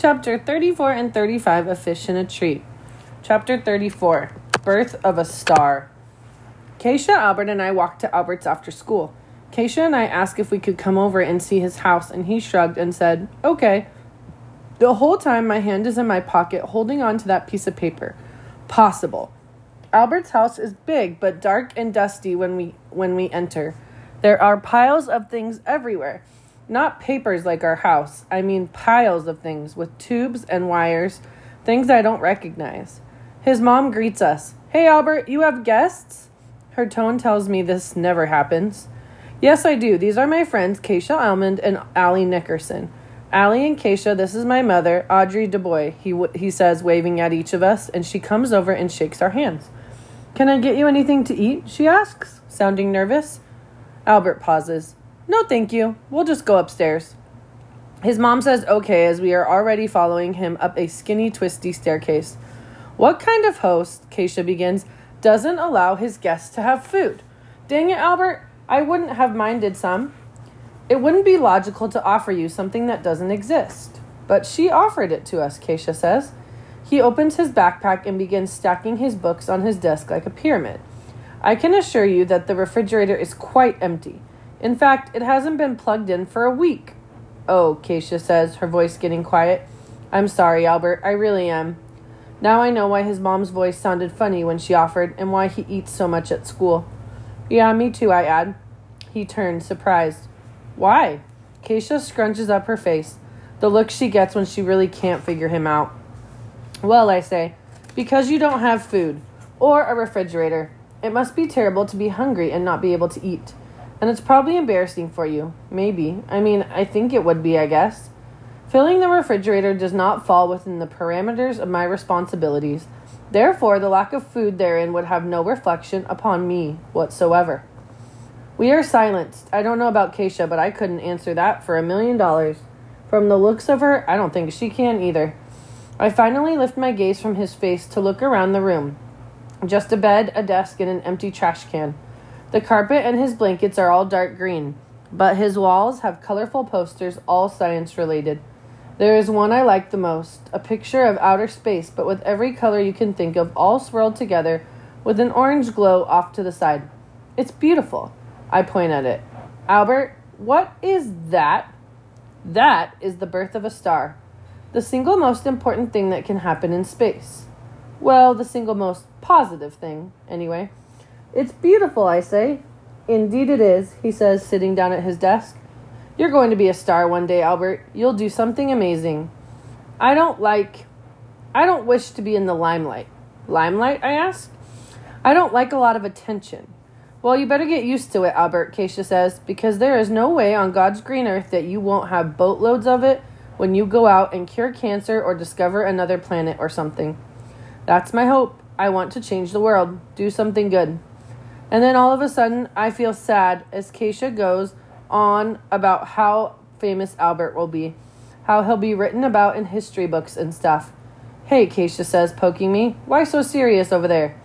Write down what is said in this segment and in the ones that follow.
Chapter 34 and 35 A Fish in a Tree. Chapter 34 Birth of a Star. Keisha, Albert, and I walked to Albert's after school. Keisha and I asked if we could come over and see his house, and he shrugged and said, Okay. The whole time, my hand is in my pocket holding on to that piece of paper. Possible. Albert's house is big but dark and dusty when we when we enter. There are piles of things everywhere. Not papers like our house. I mean piles of things with tubes and wires, things I don't recognize. His mom greets us. Hey, Albert, you have guests? Her tone tells me this never happens. Yes, I do. These are my friends, Keisha Almond and Ally Nickerson. Ally and Keisha, this is my mother, Audrey DuBois, he, w- he says, waving at each of us, and she comes over and shakes our hands. Can I get you anything to eat? she asks, sounding nervous. Albert pauses. No, thank you. We'll just go upstairs. His mom says okay as we are already following him up a skinny, twisty staircase. What kind of host, Keisha begins, doesn't allow his guests to have food? Dang it, Albert, I wouldn't have minded some. It wouldn't be logical to offer you something that doesn't exist. But she offered it to us, Keisha says. He opens his backpack and begins stacking his books on his desk like a pyramid. I can assure you that the refrigerator is quite empty. In fact, it hasn't been plugged in for a week. Oh, Keisha says, her voice getting quiet. I'm sorry, Albert. I really am. Now I know why his mom's voice sounded funny when she offered and why he eats so much at school. Yeah, me too, I add. He turns, surprised. Why? Keisha scrunches up her face, the look she gets when she really can't figure him out. Well, I say, because you don't have food or a refrigerator. It must be terrible to be hungry and not be able to eat. And it's probably embarrassing for you. Maybe. I mean, I think it would be, I guess. Filling the refrigerator does not fall within the parameters of my responsibilities. Therefore, the lack of food therein would have no reflection upon me whatsoever. We are silenced. I don't know about Keisha, but I couldn't answer that for a million dollars. From the looks of her, I don't think she can either. I finally lift my gaze from his face to look around the room. Just a bed, a desk, and an empty trash can. The carpet and his blankets are all dark green, but his walls have colorful posters, all science related. There is one I like the most a picture of outer space, but with every color you can think of, all swirled together with an orange glow off to the side. It's beautiful. I point at it. Albert, what is that? That is the birth of a star. The single most important thing that can happen in space. Well, the single most positive thing, anyway. It's beautiful, I say. Indeed it is, he says, sitting down at his desk. You're going to be a star one day, Albert. You'll do something amazing. I don't like. I don't wish to be in the limelight. Limelight, I ask? I don't like a lot of attention. Well, you better get used to it, Albert, Keisha says, because there is no way on God's green earth that you won't have boatloads of it when you go out and cure cancer or discover another planet or something. That's my hope. I want to change the world, do something good. And then all of a sudden, I feel sad as Keisha goes on about how famous Albert will be, how he'll be written about in history books and stuff. Hey, Keisha says, poking me, why so serious over there?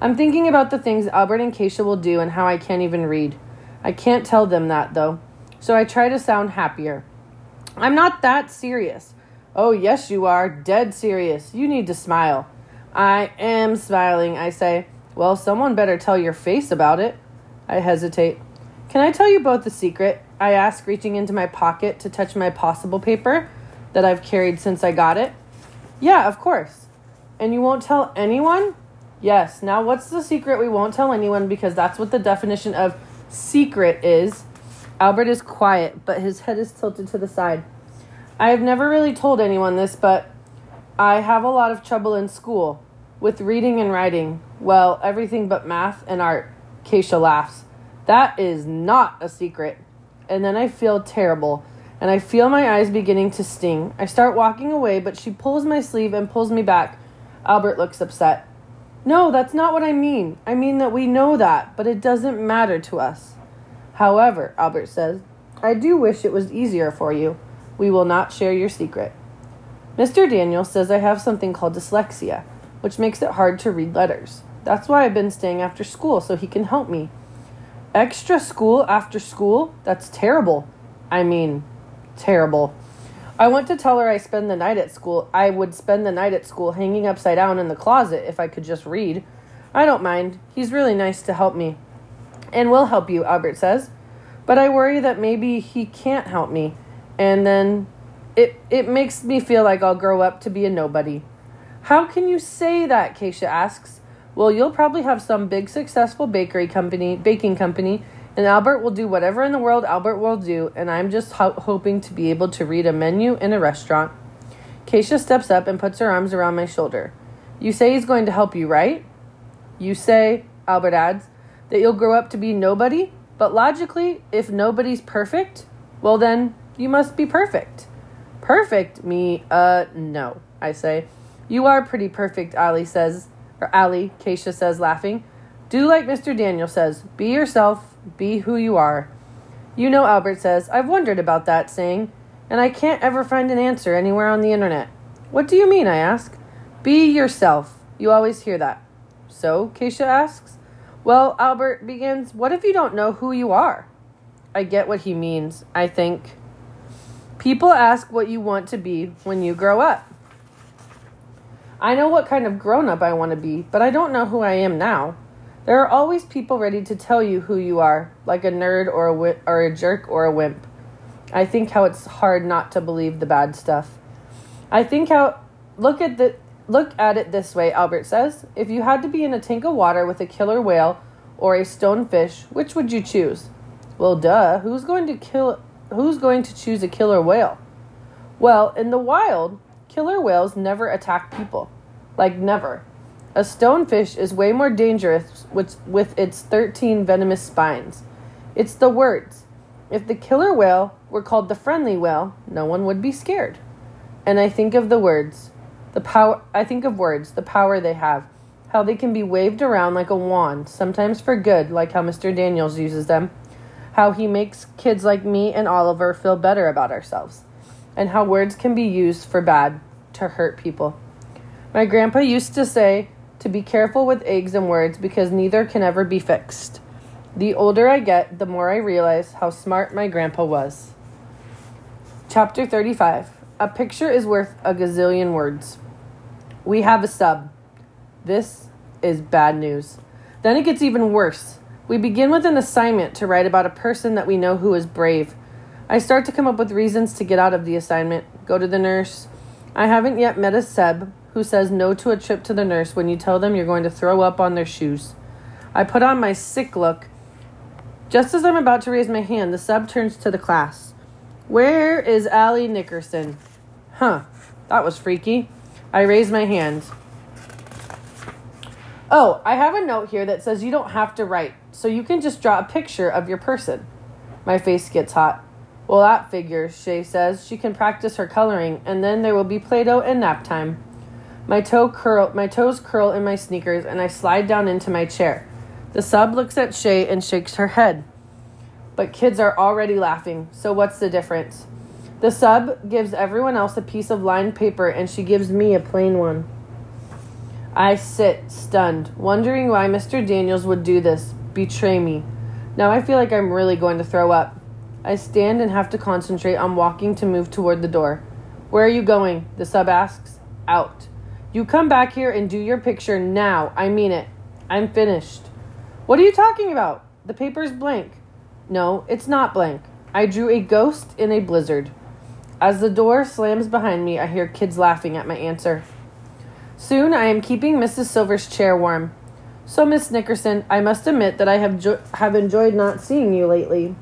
I'm thinking about the things Albert and Keisha will do and how I can't even read. I can't tell them that, though, so I try to sound happier. I'm not that serious. Oh, yes, you are, dead serious. You need to smile. I am smiling, I say. Well, someone better tell your face about it. I hesitate. Can I tell you both a secret? I ask, reaching into my pocket to touch my possible paper that I've carried since I got it. Yeah, of course. And you won't tell anyone? Yes. Now, what's the secret we won't tell anyone because that's what the definition of secret is? Albert is quiet, but his head is tilted to the side. I have never really told anyone this, but I have a lot of trouble in school with reading and writing. Well, everything but math and art. Keisha laughs. That is not a secret. And then I feel terrible, and I feel my eyes beginning to sting. I start walking away, but she pulls my sleeve and pulls me back. Albert looks upset. No, that's not what I mean. I mean that we know that, but it doesn't matter to us. However, Albert says, I do wish it was easier for you. We will not share your secret. Mr. Daniel says I have something called dyslexia, which makes it hard to read letters. That's why I've been staying after school, so he can help me. Extra school after school? That's terrible. I mean, terrible. I want to tell her I spend the night at school. I would spend the night at school hanging upside down in the closet if I could just read. I don't mind. He's really nice to help me. And will help you, Albert says. But I worry that maybe he can't help me. And then it it makes me feel like I'll grow up to be a nobody. How can you say that? Keisha asks. Well, you'll probably have some big successful bakery company, baking company, and Albert will do whatever in the world Albert will do, and I'm just ho- hoping to be able to read a menu in a restaurant. Keisha steps up and puts her arms around my shoulder. You say he's going to help you, right? You say, Albert adds, that you'll grow up to be nobody, but logically, if nobody's perfect, well then, you must be perfect. Perfect? Me, uh, no, I say. You are pretty perfect, Ali says, or Ali, Keisha says, laughing. Do like Mr. Daniel says, be yourself, be who you are. You know, Albert says, I've wondered about that saying, and I can't ever find an answer anywhere on the internet. What do you mean? I ask. Be yourself. You always hear that. So, Keisha asks. Well, Albert begins, What if you don't know who you are? I get what he means, I think. People ask what you want to be when you grow up. I know what kind of grown up I want to be, but I don't know who I am now. There are always people ready to tell you who you are, like a nerd or a wi- or a jerk or a wimp. I think how it's hard not to believe the bad stuff. I think how look at the look at it this way, Albert says. If you had to be in a tank of water with a killer whale or a stonefish, which would you choose? Well, duh, who's going to kill who's going to choose a killer whale? Well, in the wild, killer whales never attack people. Like never. A stonefish is way more dangerous with, with its 13 venomous spines. It's the words. If the killer whale were called the friendly whale, no one would be scared. And I think of the words. The power I think of words, the power they have, how they can be waved around like a wand, sometimes for good, like how Mr. Daniels uses them, how he makes kids like me and Oliver feel better about ourselves, and how words can be used for bad to hurt people. My grandpa used to say to be careful with eggs and words because neither can ever be fixed. The older I get, the more I realize how smart my grandpa was. Chapter 35 A picture is worth a gazillion words. We have a sub. This is bad news. Then it gets even worse. We begin with an assignment to write about a person that we know who is brave. I start to come up with reasons to get out of the assignment, go to the nurse. I haven't yet met a Seb who says no to a trip to the nurse when you tell them you're going to throw up on their shoes. I put on my sick look. Just as I'm about to raise my hand, the sub turns to the class. Where is Ally Nickerson? Huh, that was freaky. I raise my hand. Oh, I have a note here that says you don't have to write, so you can just draw a picture of your person. My face gets hot. Well, that figures, Shay says. She can practice her coloring, and then there will be Play Doh and nap time. My toe curl my toes curl in my sneakers and I slide down into my chair. The sub looks at Shay and shakes her head. But kids are already laughing, so what's the difference? The sub gives everyone else a piece of lined paper and she gives me a plain one. I sit, stunned, wondering why Mr. Daniels would do this, betray me. Now I feel like I'm really going to throw up. I stand and have to concentrate on walking to move toward the door. Where are you going? The sub asks. Out. You come back here and do your picture now. I mean it. I'm finished. What are you talking about? The paper's blank. No, it's not blank. I drew a ghost in a blizzard. As the door slams behind me, I hear kids laughing at my answer. Soon I am keeping Mrs. Silver's chair warm. So, Miss Nickerson, I must admit that I have jo- have enjoyed not seeing you lately.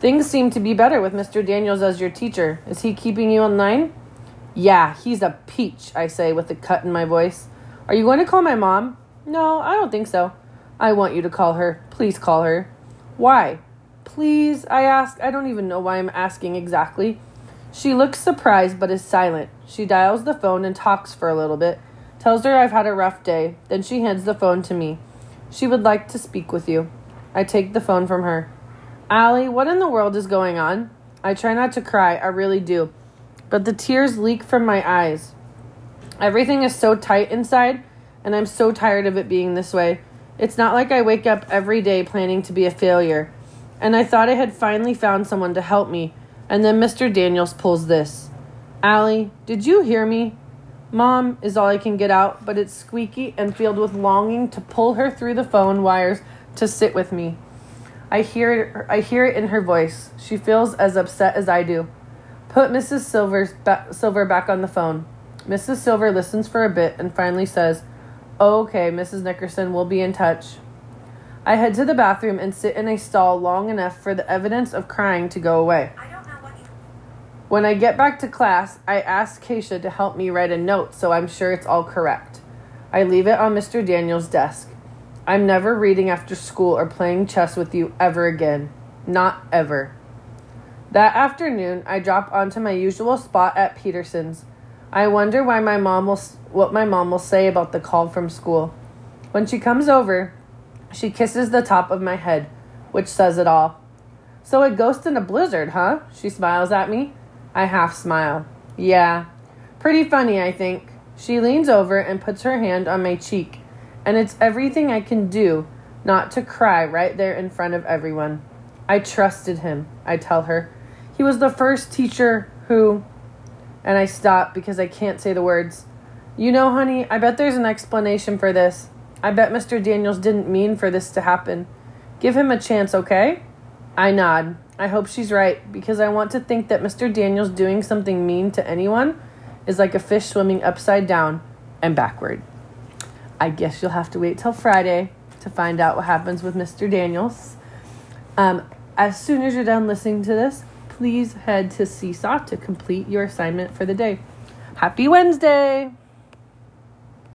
Things seem to be better with Mr. Daniels as your teacher. Is he keeping you in line? Yeah, he's a peach, I say with a cut in my voice. Are you going to call my mom? No, I don't think so. I want you to call her. Please call her. Why? Please, I ask. I don't even know why I'm asking exactly. She looks surprised but is silent. She dials the phone and talks for a little bit, tells her I've had a rough day, then she hands the phone to me. She would like to speak with you. I take the phone from her. Ally, what in the world is going on? I try not to cry, I really do. But the tears leak from my eyes. Everything is so tight inside, and I'm so tired of it being this way. It's not like I wake up every day planning to be a failure. And I thought I had finally found someone to help me, And then Mr. Daniels pulls this Ally, did you hear me? Mom is all I can get out, but it's squeaky and filled with longing to pull her through the phone wires to sit with me. I hear it, I hear it in her voice. She feels as upset as I do. Put Mrs. Silver's ba- Silver back on the phone. Mrs. Silver listens for a bit and finally says, Okay, Mrs. Nickerson, we'll be in touch. I head to the bathroom and sit in a stall long enough for the evidence of crying to go away. When I get back to class, I ask Keisha to help me write a note so I'm sure it's all correct. I leave it on Mr. Daniels' desk. I'm never reading after school or playing chess with you ever again. Not ever. That afternoon, I drop onto my usual spot at Peterson's. I wonder why my mom will what my mom will say about the call from school. When she comes over, she kisses the top of my head, which says it all. So a ghost in a blizzard, huh? She smiles at me. I half smile. Yeah. Pretty funny, I think. She leans over and puts her hand on my cheek, and it's everything I can do not to cry right there in front of everyone. I trusted him, I tell her. He was the first teacher who. And I stop because I can't say the words. You know, honey, I bet there's an explanation for this. I bet Mr. Daniels didn't mean for this to happen. Give him a chance, okay? I nod. I hope she's right because I want to think that Mr. Daniels doing something mean to anyone is like a fish swimming upside down and backward. I guess you'll have to wait till Friday to find out what happens with Mr. Daniels. Um, as soon as you're done listening to this, please head to Seesaw to complete your assignment for the day. Happy Wednesday!